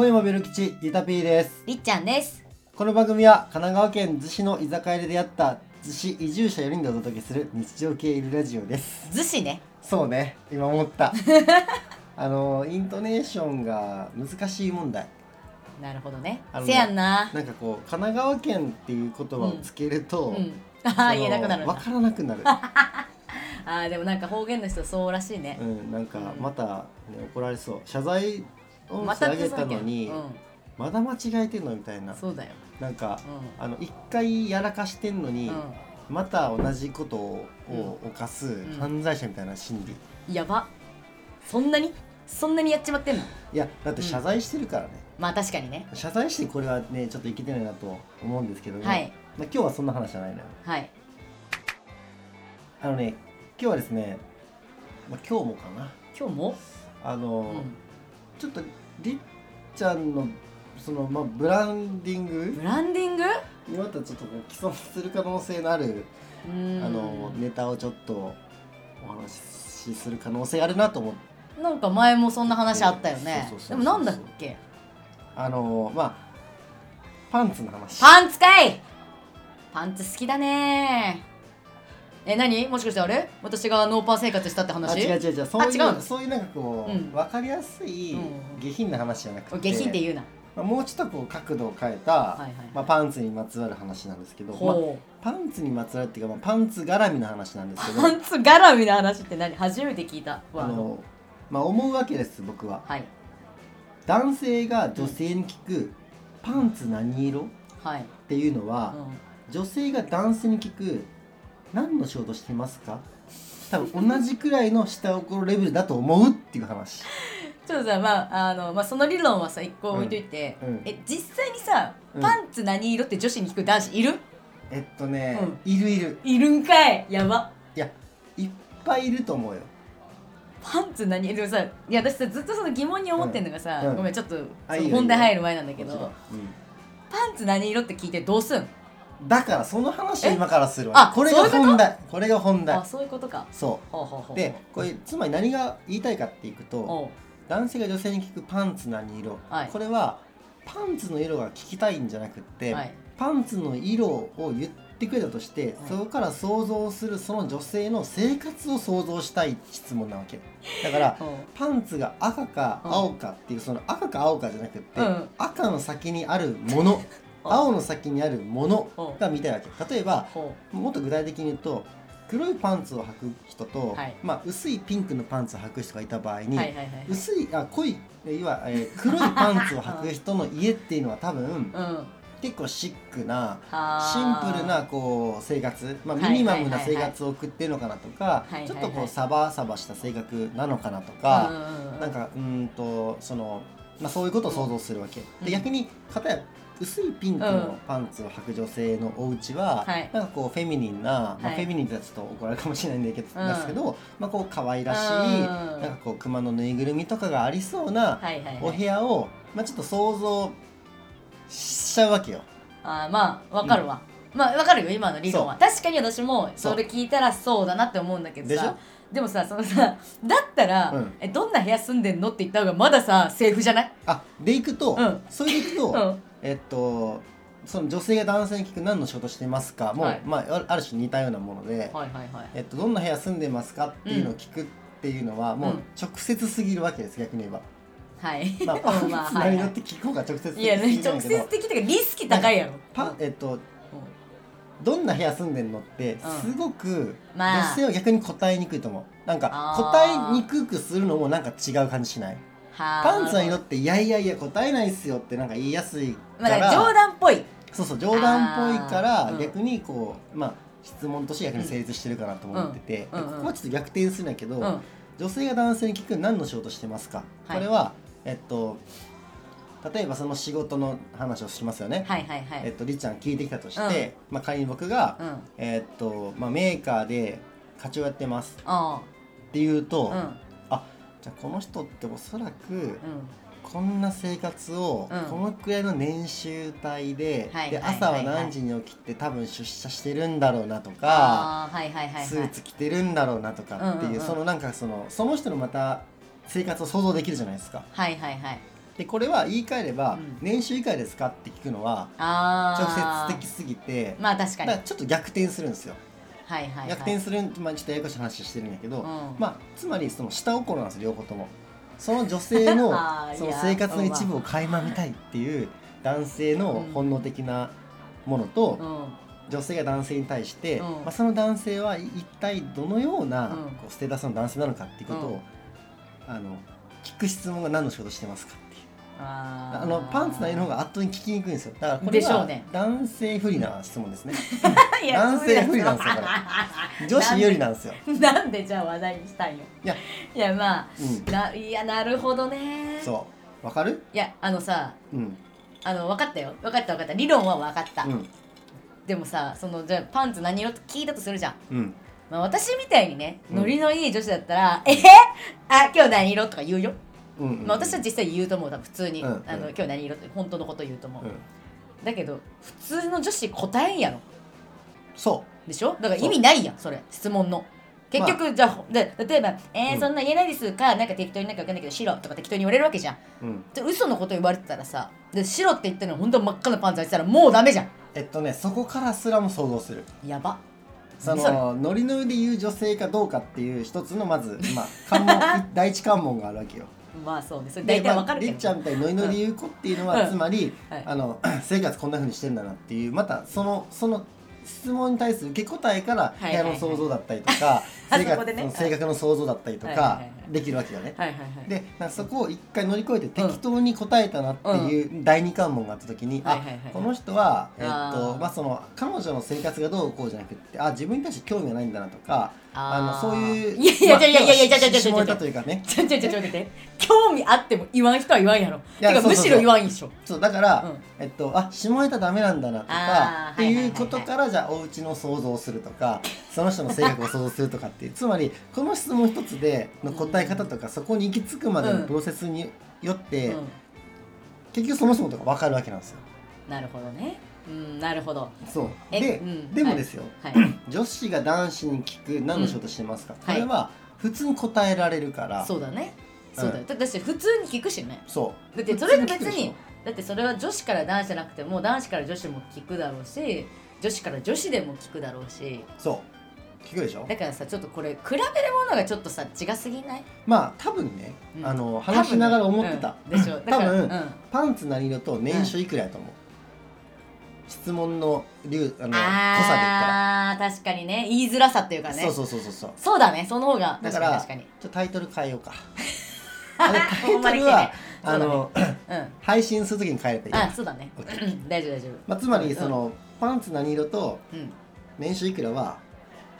声もベル吉ゆたぴーです。りっちゃんです。この番組は神奈川県逗子の居酒屋で出会った逗子移住者4人でお届けする日常系イルラジオです。逗子ね。そうね。今思った。あのイントネーションが難しい問題。なるほどね。あのねせやんな。なんかこう神奈川県っていう言葉をつけると、うん。ああ言えなくなるんだわからなくなる。あーでもなんか方言の人そうらしいね。うんなんかうんまた、ね、怒られそう。謝罪音声上げたのに、うまだ間違えてんのみたいな。んそうだよ。なんかうあの一回やらかしてんのに、ん。また同じことをう犯すん。犯罪者みたいな心理、うんやば。そんなに？そんなにやっちまってんの？いやだって謝罪してるからね、まあ確かにね。謝罪してこれはねちょっといけてないなと思うんですけども、はい。まあ、今日はそんな話じゃないのよ。はい。あのね今日はですね、まあ、今日もかな。今日も？あの、うん。ちょっとりっちゃんのその、まあ、ブランディング？ブランディング？にまたちょっとこう既存する可能性のある、あのネタをちょっとお話しする可能性あるなと思ってなんか前もそんな話あったよね。でもなんだっけ？あのまあパンツの話。パンツかい！パンツ好きだねえ何？もしかしてあれ？私がノーパン生活したってあ話違う違う違う。そういう違うの？そういうなんかこう、うん。分かりやすいうん下品な話じゃなくて、下品って言うな。まあ、もうちょっとこう角度を変えた、はいはい。まあ、パンツにまつわる話なんですけど、まあ、パンツにまつわるっていうか、まあ、パンツ絡みの話なんですけど。パンツ絡みの話って何？初めて聞いた。あ。わの、まあ、思うわけです僕は。はい。男性が女性に聞く「パンツ何色?」はい、っていうのは、う女性が男性に聞く「何の仕事してますか?」多分同じくらいの下心レベルだと思うっていう話。ん、ちょっとさまああの、まあ、その理論はさ一個置いといて、うん。うん。え実際にさ、うんパンツ何色って女子に聞く男子いる？えっとね、いるいる。いるんかい！やば。いやいっぱいいると思うよ。パンツ何色でもさいや私さずっとその疑問に思ってんのがさ、うん。ごめんちょっと本題入る前なんだけど。もちろん。パンツ何色って聞いてどうすん？だからその話を今からするあわこれが本題。これが本題。あそういうことか。そほうでこれつまり何が言いたいかっていくと男性が女性に聞くパンツ何色、はい。これはパンツの色が聞きたいんじゃなくって、はい。パンツの色を言ってくれたとして、そこから想像するその女性の生活を想像したい質問なわけ。だから パンツが赤かうん青かっていうその赤か青かじゃなくって、うん。赤の先にあるもの。う ん青の先にあるものうん。が見たいわけ。例えばほもっと具体的に言うと黒いパンツを履く人と、はい。まあ、薄いピンクのパンツを履く人がいた場合に、うはいはいはいはい。薄いあ濃いいわ、えー黒いパンツを履く人の家っていうのは多分 うん。結構シックなあシーンプルなこう生活、まあ、はいミニマムな生活を送ってるのかなとかはいはいはいちょっとこうサバサバした性格なのかなとうんか、なんかうーんとその、まあ、そういうことを想像するわけ、うん。で逆に片や薄いピンクのパンツを履く女性のお家は、はい。なんかこうフェミニンな、まあ、はい。フェミニンってちょっと怒られるかもしれないんだけど、うん。ですけど、まあ、こう可愛らしい、うん。なんかこう熊のぬいぐるみとかがありそうなはいはいはい。お部屋を、まあ、ちょっと想像しちゃうわけよ。あーまあわかるわ、まあわかるよ今の理論は。確かに私もそれ聞いたらそうだなって思うんだけどさ。でもさそのさだったら、うん。えどんな部屋住んでんのって言った方がまださセーフじゃない？あでいくと、うん。それでいくと、うんえっとその女性が男性に聞く何の仕事してますか？もう、はい。まあ、ある種似たようなもので、はいはいはいえっと、どんな部屋住んでますかっていうのを聞くっていうのは、もううん直接すぎるわけです逆に言えば。はい。まあ、パンツまあ何色って聞く方が直接的いや直接的というかリスキ高いやろ。パえっとどんな部屋住んでんのってすごくまあ。女性は逆に答えにくいと思う。なんか答えにくくするのもなんか違う感じしない？はあパンツの色っていやいやいや答えないっすよってなんか言いやすいかまあ、ら、だから冗談っぽい。そうそう冗談っぽいから、あー。うん逆にこうまあ質問として逆に成立してるかなと思ってて、うん。うん。うん。ここはちょっと逆転するんだけど、うん。女性が男性に聞く何の仕事してますか、はい。これはえっと例えばその仕事の話をしますよね、はいはいはい、えっとりっちゃん聞いてきたとして、まあ、仮に僕が、うん。えっとまあ、メーカーで課長やってます。あっていうと、あうん。あじゃあこの人っておそらくうん。こんな生活をうん。このくらいの年収帯で,、で朝は何時に起きて多分出社してるんだろうなとか、ああはいはいはいはい。スーツ着てるんだろうなとかっていう,、そのなんかそのその人のまた生活を想像できるじゃないですか。はいはいはい。でこれは言い換えれば、うん。年収いくらですかって聞くのは直接的すぎてまあ確かに。ちょっと逆転するんですよ、はいはい、はい、逆転する、まあ、ちょっとややこしい話してるんやけど、うん。まあつまりその下心なんです両方とも。その女性の あーいやその生活の一部を垣間見たいっていう男性の本能的なものと、うん。女性が男性に対して、うん。まあ、その男性は一体どのような、うん。こうステータスの男性なのかっていうことを、うん。あの聞く質問が何の仕事してますか？あのパンツ内の方が圧倒に聞きにくいんですよ。だからこれは男性不利な質問ですね。男性不利なんですよ女子有利なんですよ。なんでじゃあ話題にしたんよいや。いやまあうん。ないやなるほどね。そう。わかる？いやあのさうん。あの分かったよ。分かった分かった。理論は分かった、うん。でもさそのじゃあパンツ何色って聞いたとするじゃん、うん。まあ、私みたいにねうん。ノリのいい女子だったら「え？あ今日何色?」とか言うよ、うんうんまあ、私は実際言うと思う普通に、あの今日何色って本当のこと言うと思う、うん。だけど普通の女子答えんやろ。そでしょ？だから意味ないやんそれ。質問の。結局、じゃあで例えば「えーうん。そんな言えないですか?」なんか適当になんか分かんないけど「白」とか適当に言われるわけじゃん。う、うん、で嘘のこと言われてたらさで白って言ったのに本当は真っ赤なパンツ履いてたらもうダメじゃん。えっとねそこからすらも想像する。やば。そのノリノリで言う女性かどうかっていう一つのまず、まあ、関門 第一関門があるわけよ。まあそうね。それで大体わかるけど、まありっちゃんみたいにノリノリで言う子っていうのは、うん。つまり、はい。あの 生活こんなふうにしてんだなっていうまたそのその質問に対する受け答えからはい。部屋の想像だったりとか、あ生そこでね。活その性格の想像だったりとかできるわけよね。でそこを一回乗り越えて適当に答えたなっていう第二関門があった時に、はいはいはい。あこの人は、えっとまあ、その彼女の生活がどうこうじゃなくってあ自分に対して興味がないんだなとかあのーそういういやいやいやいやいやいやいやいやいやいやというかね。ちょちょちょちょ興味あっても言わん人は言わんやろ。いやむしろ言わんでしょそうだから、うん。えっと、あ下ネタダメなんだなとかっていうことからじゃあお家の想像をするとかその人の性格を想像するとかっていう。つまりこの質問一つでの答え方とか、そこに行き着くまでのプロセスによって、う結局その人のことが分かるわけなんですよ。んなるほどね。うんなるほど。そう。えで、うんでもですよ、はい。女子が男子に聞く何の仕事してますか、うん。これは普通に答えられるから、そうだね。うん。そうだよ。だだって普通に聞くしね。そう。だってそれが別にだってそれは女子から男子じゃなくても男子から女子も聞くだろうし女子から女子でも聞くだろうし。そう聞くでしょ？だからさちょっとこれ比べるものがちょっとさ違すぎない？まあ多分ね、うん。あの話しながら思ってた、うん。でしょ。多分うん。パンツ何色と年収いくらやと思う、質問の流あの濃さで言ったら。あー確かにね。言いづらさっていうかね。そうそうそうそうそう。そうだね。その方が確だからかに確かに。ちょっとタイトル変えようか。あれタイトルは、あのうん。配信するときに変えればいい。あそうだね。大丈夫大丈夫。まあ、つまりその、パンツ何色とうん。年収いくらは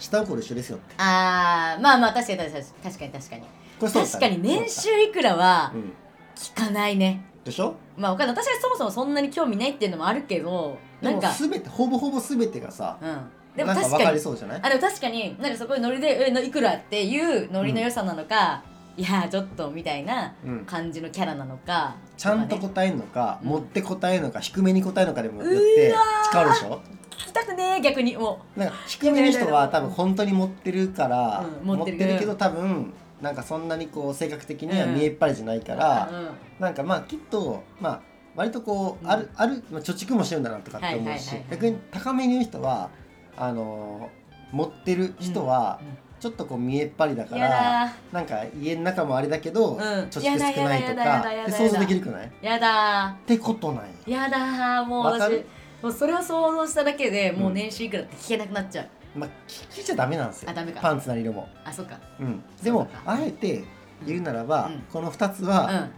下心一緒ですよって。あーまあまあ確かに確かに確かに確かに。これそうだった確かに年収いくらはうん聞かないね。でしょ？まあわかんない。私はそもそもそんなに興味ないっていうのもあるけどなんか全てほぼほぼ全てがさうん。でもなんか分か確かにりそうじゃない？あでも確かになんかそこでノリで「えないくら?」っていうノリの良さなのか、いやちょっとみたいなうん。感じのキャラなのかちゃんとかね答えるのか、うん持って答えるのか低めに答えるのかでもよっうてわー。変わるでしょ？聞きたくねえ逆に。もなんか低めの人は多分本当に持ってるから、うん持ってる。けど多分なんかそんなにこう性格的にはうん。見えっ張りじゃないから、うん。なんかまあきっとまあ割とこう、うん。あるある、まあ、貯蓄もしてるんだなとかって思うし、逆に高めに言う人はあのー持ってる人はうんちょっとこう見えっ張りだかやら、だ。なんか家の中もあれだけど、ん。貯蓄少ないとかで想像できるくない？っやだ。てことなんや。やだもう私もうそれを想像しただけでもう年収いくらって聞けなくなっちゃう、まあ聞いちゃダメなんですよ。あダメか。パンツなり色も。あそっか。うん、でもあえて言うならば、うん。この2つうは、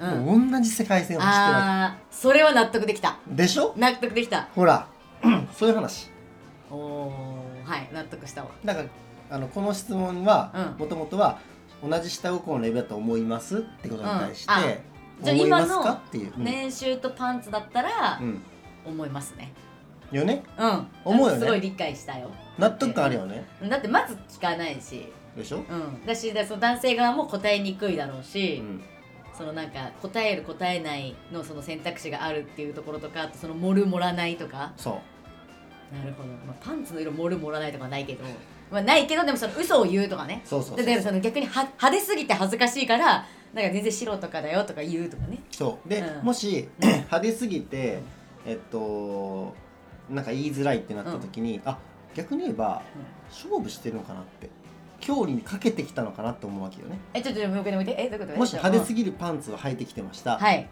ん。うん、もう同じ世界線を走ってるわああそれは納得できた。けでしょ？納得できた。ほらそういう話。おおはい納得したわ。だからあのこの質問はうん。もともとは同じ下心のレベルだと思いますってことに対して、うん。あじゃあ思います今のかっていう、うん。年収とパンツだったらうん思いますね。よね？うん。思うよね？すごい理解したよ。納得感あるよね？だってまず聞かないし。でしょ、うん。だしだその男性側も答えにくいだろううし、ん、そのなんか答える答えないのその選択肢があるっていうところとかあとその盛る盛らないとか。そう。なるほど、まあ、パンツの色盛る盛らないとかはないけどまあ、ないけどでもその嘘を言うとかね。そうそうそう。だからその逆には派手すぎて恥ずかしいからなんか全然白とかだよとか言うとかね。そう。で、うん。もし派手すぎてえっとなんか言いづらいってなった時に、あ逆に言えば勝負してるのかなって競技にかけてきたのかなって思うわけよね。えちょっともう一回もう一回えどういうこと？もし派手すぎぎるパンツを履いてきてました、はい。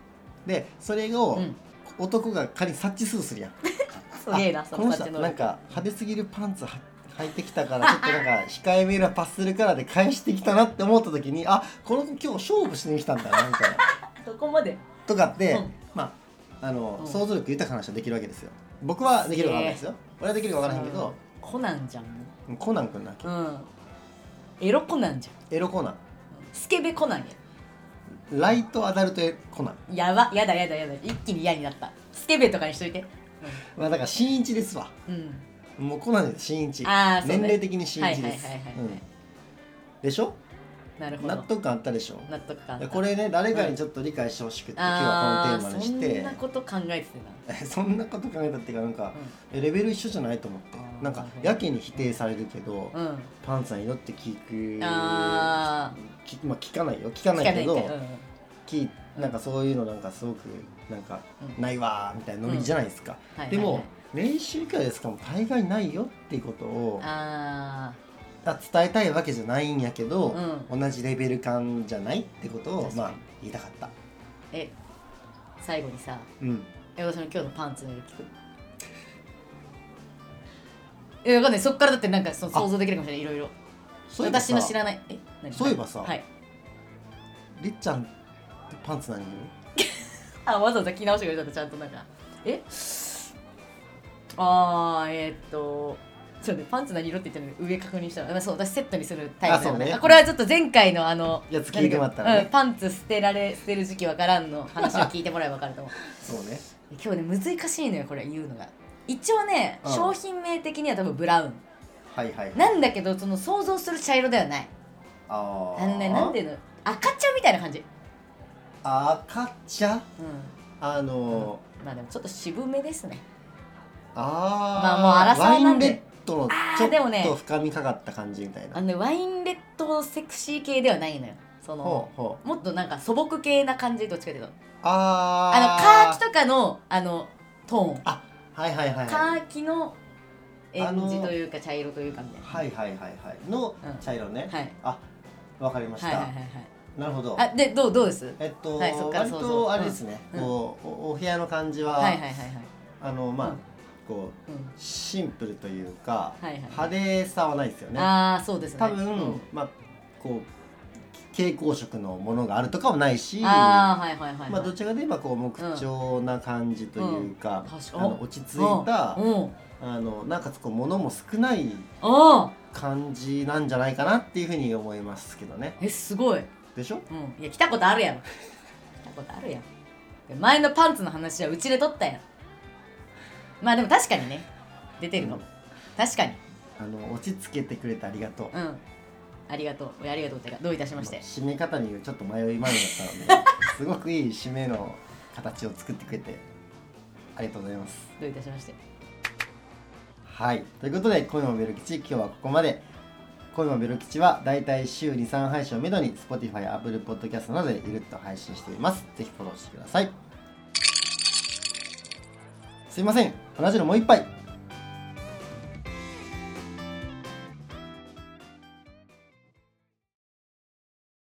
でそれを、うん。男が仮に察知するするやん。すげえなその感じのなんか派手すぎるパンツは履いてきたからちょっとなんか控えめなパスするからで返してきたなって思った時にあこの子今日勝負しに来たんだなみたいな。そこまで？とかって、うん。まああの、うん。想像力豊かな人はできるわけですよ。僕はできるかわかんないですよ俺はできるかわからへんけど、コナンじゃん。もコナン君なわけううん。エロコナンじゃん。エロコナン。スケベコナンや。ライトアダルトコナン。やばやだやだやだ。一気に嫌になった。スケベとかにしといて。まあだから新一ですわ。うん、うん、もうコナンです新一。あーそうね。年齢的に新一です、はいはいはいはいはい。うん。でしょ？なるほど。納得感あったでしょ？納得感でこれね誰かにちょっと理解してほしくて、今日はこのテーマにして。そんなこと考えててな そんなこと考えたっていうかなんか、えレベル一緒じゃないと思って。なんかやけに否定されるけど、うん、うん、パンツさん色って聞くあきまあ聞かないよ。聞か聞ないけど聞いなんかそういうのなんかすごくなんかうん。ないわーみたいなノリじゃないですか、はいでも、練習会ですか？も大概ないよっていうことをああ伝えたいわけじゃないんやけど、う同じレベル感じゃないってことを確かに。まあ言いたかった。ーえ最後にさうん。え私の今日のパンツの色聞く？えわかんない。そっからだってなんかそのあ。想像できるかもしれない。いろいろそういえばさ。私の知らない。え何？そういえばさはい。りっちゃんってパンツ何 あわざわざ着直してくれたんだちゃんとなんか。え？あーえー、っとそうねパンツ何色って言ってるの上確認したら、まあ、そう私セットにするタイプね。これはちょっと前回のあのやつ聞いてもらったらね。うん、パンツ捨てられ捨てる時期わからんの話を聞いてもらえばわかると思う。そうね。今日ね難しいのよこれ言うのが。一応ね、うん。商品名的には多分ブラウン。はいはいなんだけどその想像する茶色ではない。あー。あのねなんていうの？赤茶みたいな感じ。赤茶？うん。あのまあでもちょっと渋めですね。あー。まあもうアラサーなんでワインレッドのあーちょっと深みかかった感じみたいな。あのねワインレッドセクシー系ではないのよ。そのもっとなんか素朴系な感じどっちかというと。ああのーカーキとかのあのトーン。あはいはいはいカはい。ーキのエンジというか茶色というかみたいな。はいはいはいはい。のうん。茶色ね、はい。あわかりました、はいはいはいはい。なるほど。あでどうどうです？えっと、はいそっから割とあれですね、うん。こうおお部屋の感じは、はいはいはいはい。あのまあ、うんこううん。シンプルというか、はいはい。派手さはないですよね。ああそうですね。多分、うん。まあこう蛍光色のものがあるとかはないしああはいはいはいはい。まあどちらかといえばこう木調な感じというか,、うん。あの落ち着いたうん。うん。あのなおかつこう物も少ない感じなんじゃないかなっていうふうに思いますけどね。えすごい。でしょ？うん。いや来たことあるやろ。来たことあるやん。で前のパンツの話はうちで撮ったやんまあでも確かにね。出てるかも、確かに。あの落ち着けてくれてありがとう、うん。ありがとう。ありがとうってかどういたしまして。締め方にちょっと迷い迷いだったので すごくいい締めの形を作ってくれてありがとうございます。どういたしまして。はい。ということで恋もベロ吉今日はここまで。恋もベロ吉はだいたい週23配信をめどに Spotify、Apple Podcast などでゆるっと配信しています。ぜひフォローしてくださいすいません。同じのもう一杯。